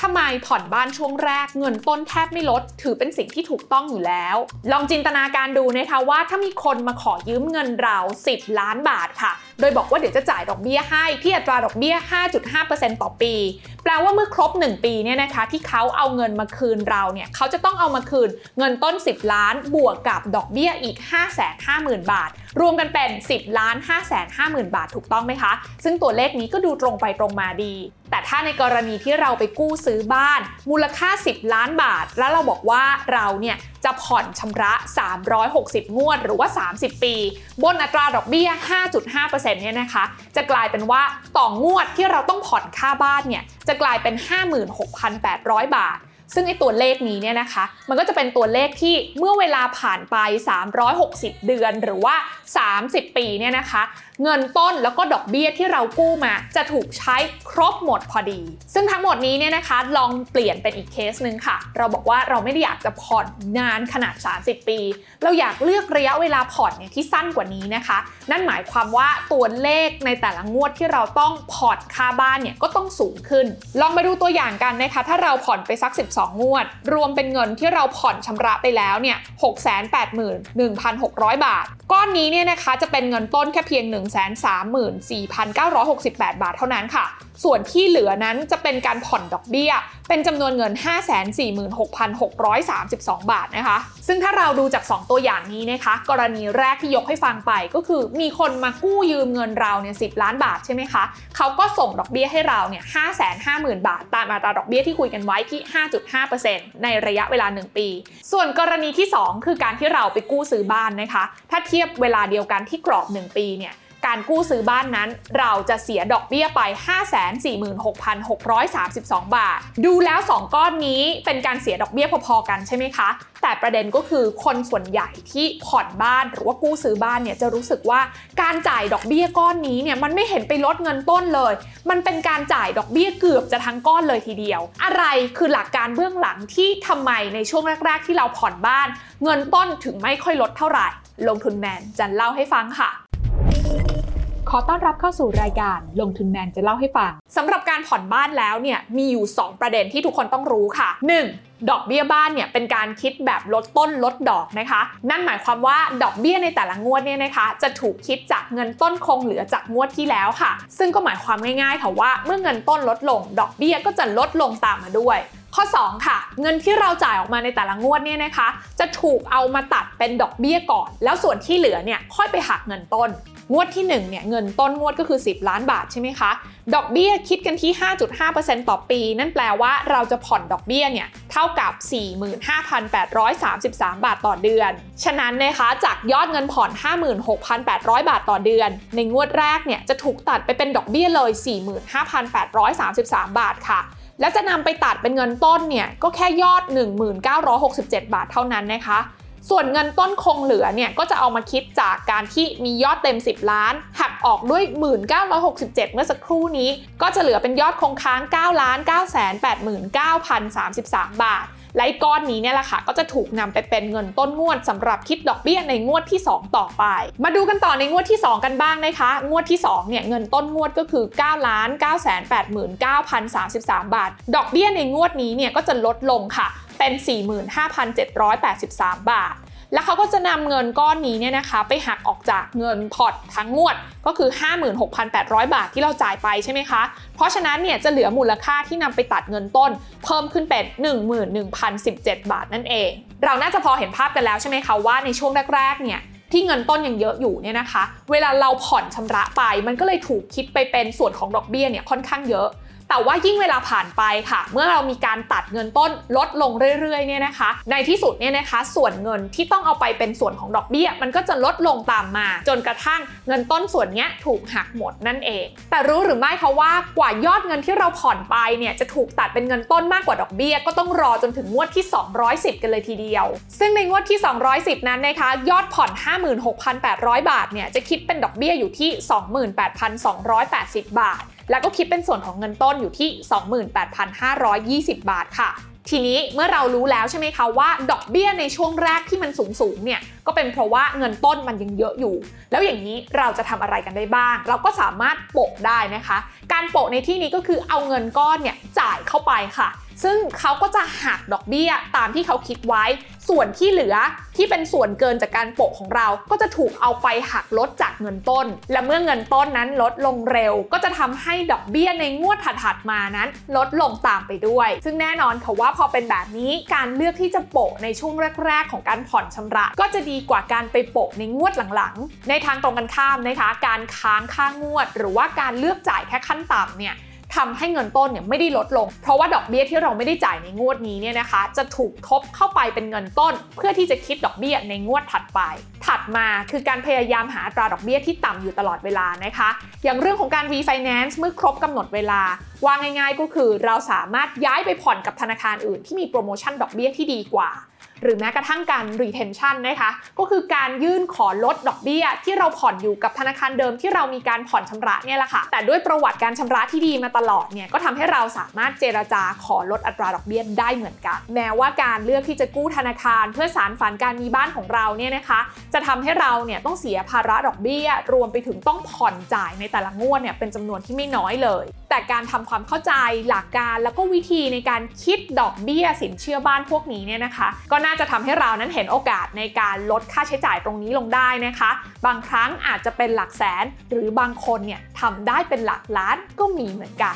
ทำไมผ่อนบ้านช่วงแรกเงินต้นแทบไม่ลด ถือเป็นสิ่งที่ถูกต้องอยู่แล้ว ลองจินตนาการดูนะคะว่าถ้ามีคนมาขอยืมเงินเรา 10 ล้านบาทค่ะ โดยบอกว่าเดี๋ยวจะจ่ายดอกเบี้ยให้ที่อัตราดอกเบี้ย 5.5%ต่อปี แปลว่าเมื่อครบ 1 ปีเนี่ยนะคะที่เขาเอาเงินมาคืนเราเนี่ยเขาจะต้องเอามาคืนเงินต้น 10 ล้านบวกกับดอกเบี้ยอีก 550,000 บาท รวมกันเป็น 10 ล้าน 550,000 บาทถูกต้องไหมคะ ซึ่งตัวเลขนี้ก็ดูตรงไปตรงมาดี แต่ถ้าในกรณีที่เราไปกู้ซื้อบ้าน มูลค่า 10 ล้านบาท แล้วเราบอกว่าเราเนี่ย จะผ่อนชำระ 360 งวด หรือว่า 30 ปี บนอัตราดอกเบี้ย 5.5%เนี่ยนะคะ จะกลายเป็นว่าต่องวดที่เราต้องผ่อนค่าบ้านเนี่ย จะกลายเป็น 56,800 บาทซึ่งไอ้ตัวเลขนี้เนี่ยนะคะ มันก็จะเป็นตัวเลขที่เมื่อเวลาผ่านไป 360 เดือนหรือว่า 30 ปีเนี่ยนะคะ เงินต้นแล้วก็ดอกเบี้ยที่เรากู้มา จะถูกใช้ครบหมดพอดี ซึ่งทั้งหมดนี้เนี่ยนะคะ ลองเปลี่ยนเป็นอีกเคสหนึ่งค่ะ เราบอกว่าเราไม่ได้อยากจะผ่อนนานขนาด 30 ปี เราอยากเลือกระยะเวลาผ่อนเนี่ยที่สั้นกว่านี้นะคะ นั่นหมายความว่าตัวเลขในแต่ละงวดที่เราต้องผ่อนค่าบ้านเนี่ยก็ต้องสูงขึ้น ลองไปดูตัวอย่างกันนะคะ ถ้าเราผ่อนไปสัก 12 งวด รวมเป็นเงินที่เราผ่อนชำระไปแล้วเนี่ย681,600 บาท ก้อนนี้เนี่ยนะคะจะเป็นเงินต้นแค่เพียง134,968 บาทเท่านั้นค่ะ ส่วนที่เหลือนั้นจะเป็นการผ่อนดอกเบี้ย เป็นจำนวนเงิน 546,632 บาทนะคะ ซึ่งถ้าเราดูจาก 2 ตัวอย่างนี้นะคะ กรณีแรกที่ยกให้ฟังไปก็คือมีคนมากู้ยืมเงินเราเนี่ย10ล้านบาทใช่ไหมคะเขาก็ส่งดอกเบี้ยให้เราเนี่ย550,000 บาท ตามอัตราดอกเบี้ยที่คุยกันไว้ที่ 5.5%ในระยะเวลา 1 ปี ส่วนกรณีที่ 2 คือการที่เราไปกู้ซื้อบ้านนะคะ ถ้าเทียบเวลาเดียวกันที่กรอบ 1 ปีเนี่ยการกู้ซื้อบ้านนั้น เราจะเสียดอกเบี้ยไป 546,632 บาท ดูแล้ว 2 ก้อนนี้เป็นการเสียดอกเบี้ยพอๆกันใช่ไหมคะ แต่ประเด็นก็คือคนส่วนใหญ่ที่ผ่อนบ้านหรือว่ากู้ซื้อบ้านเนี่ยจะรู้สึกว่าการจ่ายดอกเบี้ยก้อนนี้เนี่ยมันไม่เห็นไปลดเงินต้นเลย มันเป็นการจ่ายดอกเบี้ยเกือบจะทั้งก้อนเลยทีเดียว อะไรคือหลักการเบื้องหลังที่ทำไมในช่วงแรก ๆ ที่เราผ่อนบ้าน เงินต้นถึงไม่ค่อยลดเท่าไหร่ ลงทุนแมนจะเล่าให้ฟังค่ะ ขอต้อนรับเข้าสู่รายการลงทุนแมนจะเล่าให้ฟังสำหรับการผ่อนบ้านแล้วเนี่ยมีอยู่ 2 ประเด็นที่ทุกคนต้องรู้ค่ะ 1. ดอกเบี้ยบ้านเนี่ยเป็นการคิดแบบลดต้นลดดอกนะคะ นั่นหมายความว่าดอกเบี้ยในแต่ละงวดเนี่ยนะคะ จะถูกคิดจากเงินต้นคงเหลือจากงวดที่แล้วค่ะ ซึ่งก็หมายความง่ายๆค่ะว่าเมื่อเงินต้นลดลง ดอกเบี้ยก็จะลดลงตามมาด้วยข้อ 2 ค่ะ เงินที่เราจ่ายออกมาในแต่ละงวดเนี่ยนะคะ จะถูกเอามาตัดเป็นดอกเบี้ยก่อน แล้วส่วนที่เหลือเนี่ยค่อยไปหักเงินต้น งวดที่1เนี่ยเงินต้นงวดก็คือ 10 ล้านบาทใช่ไหมคะ ดอกเบี้ยคิดกันที่ 5.5%ต่อปี นั่นแปลว่าเราจะผ่อนดอกเบี้ยเนี่ยเท่ากับ 45,833 บาทต่อเดือน ฉะนั้นนะคะจากยอดเงินผ่อน 56,800 บาทต่อเดือน ในงวดแรกเนี่ยจะถูกตัดไปเป็นดอกเบี้ยเลย 45,833 บาทค่ะและจะนำไปตัดเป็นเงินต้นเนี่ยก็แค่ยอด 1967 บาทเท่านั้นนะคะ ส่วนเงินต้นคงเหลือเนี่ยก็จะเอามาคิดจากการที่มียอดเต็ม 10 ล้าน หักออกด้วย 1967 เมื่อสักครู่นี้ ก็จะเหลือเป็นยอดคงค้าง 9 9 8 9 033 บาท และไอ้ก้อนนี้เนี่ยแหละค่ะก็จะถูกนำไปเป็นเงินต้นงวดสำหรับคิดดอกเบี้ยในงวดที่ 2 ต่อไป มาดูกันต่อในงวดที่ 2 กันบ้างนะคะ งวดที่2เนี่ยเงินต้นงวดก็คือ 9 9 8 9 033 บาท ดอกเบี้ยในงวดนี้เนี่ยก็จะลดลงค่ะเป็น 45,783 บาท แล้วเขาก็จะนำเงินก้อนนี้เนี่ยนะคะ ไปหักออกจากเงินผ่อนทั้งงวดก็คือ 56,800 บาทที่เราจ่ายไปใช่ไหมคะ เพราะฉะนั้นเนี่ยจะเหลือมูลค่าที่นำไปตัดเงินต้น เพิ่มขึ้นเป็น 11,017 บาทนั่นเอง เราน่าจะพอเห็นภาพกันแล้วใช่ไหมคะว่าในช่วงแรกๆเนี่ยที่เงินต้นยังเยอะอยู่เนี่ยนะคะ เวลาเราผ่อนชำระไป มันก็เลยถูกคิดไปเป็นส่วนของดอกเบี้ยเนี่ยค่อนข้างเยอะ แต่ว่ายิ่งเวลาผ่านไปค่ะ เมื่อเรามีการตัดเงินต้นลดลงเรื่อยๆเนี่ยนะคะ ในที่สุดเนี่ยนะคะ ส่วนเงินที่ต้องเอาไปเป็นส่วนของดอกเบี้ย มันก็จะลดลงตามมา จนกระทั่งเงินต้นส่วนเนี้ยถูกหักหมดนั่นเอง แต่รู้หรือไม่คะว่ากว่ายอดเงินที่เราผ่อนไปเนี่ยจะถูกตัดเป็นเงินต้นมากกว่าดอกเบี้ย ก็ต้องรอจนถึงงวดที่ 210 กันเลยทีเดียว ซึ่งในงวดที่ 210 นั้นนะคะ ยอดผ่อน 56,800 บาทเนี่ยจะคิดเป็นดอกเบี้ยอยู่ที่ 28,280 บาท แล้วก็คิดเป็นส่วนของเงินต้นอยู่ที่ 28,520 บาทค่ะทีนี้เมื่อเรารู้แล้วใช่ไหมคะว่าดอกเบี้ยในช่วงแรกที่มันสูงสูงเนี่ยก็เป็นเพราะว่าเงินต้นมันยังเยอะอยู่ แล้วอย่างนี้เราจะทำอะไรกันได้บ้าง เราก็สามารถโปะได้นะคะ การโปะในที่นี้ก็คือเอาเงินก้อนเนี่ยจ่ายเข้าไปค่ะ ซึ่งเขาก็จะหักดอกเบี้ยตามที่เขาคิดไว้ ส่วนที่เหลือที่เป็นส่วนเกินจากการโปะของเรา ก็จะถูกเอาไปหักลดจากเงินต้น และเมื่อเงินต้นนั้นลดลงเร็ว ก็จะทำให้ดอกเบี้ยในงวดถัดๆมานั้น ลดลงตามไปด้วย ซึ่งแน่นอนค่ะว่าพอเป็นแบบนี้การเลือกที่จะโปะในช่วงแรก ๆ ของการผ่อนชำระ ก็จะดีกว่าการไปโปะในงวดหลังๆ ในทางตรงกันข้ามนะคะ การค้างค่างวด หรือว่าการเลือกจ่ายแค่ขั้นต่ำเนี่ย ทำให้เงินต้นเนี่ยไม่ได้ลดลง เพราะว่าดอกเบี้ยที่เราไม่ได้จ่ายในงวดนี้เนี่ยนะคะ จะถูกทบเข้าไปเป็นเงินต้น เพื่อที่จะคิดดอกเบี้ยในงวดถัดไป ถัดมาคือการพยายามหาตราดอกเบี้ยที่ต่ำอยู่ตลอดเวลานะคะ อย่างเรื่องของการ refinance เมื่อครบกำหนดเวลาว่าง่าย ๆ ก็คือเราสามารถย้ายไปผ่อนกับธนาคารอื่นที่มีโปรโมชั่นดอกเบี้ยที่ดีกว่า หรือแม้กระทั่งการ retention นะคะ ก็คือการยื่นขอลดดอกเบี้ย ที่เราผ่อนอยู่กับธนาคารเดิมที่เรามีการผ่อนชำระเนี่ยแหละค่ะ แต่ด้วยประวัติการชำระที่ดีมาตลอดเนี่ยก็ทำให้เราสามารถเจรจาขอลดอัตราดอกเบี้ยได้เหมือนกัน แม้ว่าการเลือกที่จะกู้ธนาคาร เพื่อสารฝันการมีบ้านของเราเนี่ยนะคะ จะทำให้เราเนี่ยต้องเสียภาระดอกเบี้ย รวมไปถึงต้องผ่อนจ่ายในแต่ละงวดเนี่ยเป็นจำนวนที่ไม่น้อยเลย แต่การทำความเข้าใจหลักการแล้วก็วิธีในการคิดดอกเบี้ยสินเชื่อบ้านพวกนี้เนี่ยนะคะ ก็น่าจะทำให้เรานั้นเห็นโอกาสในการลดค่าใช้จ่ายตรงนี้ลงได้นะคะ บางครั้งอาจจะเป็นหลักแสน หรือบางคนเนี่ยทำได้เป็นหลักล้านก็มีเหมือนกัน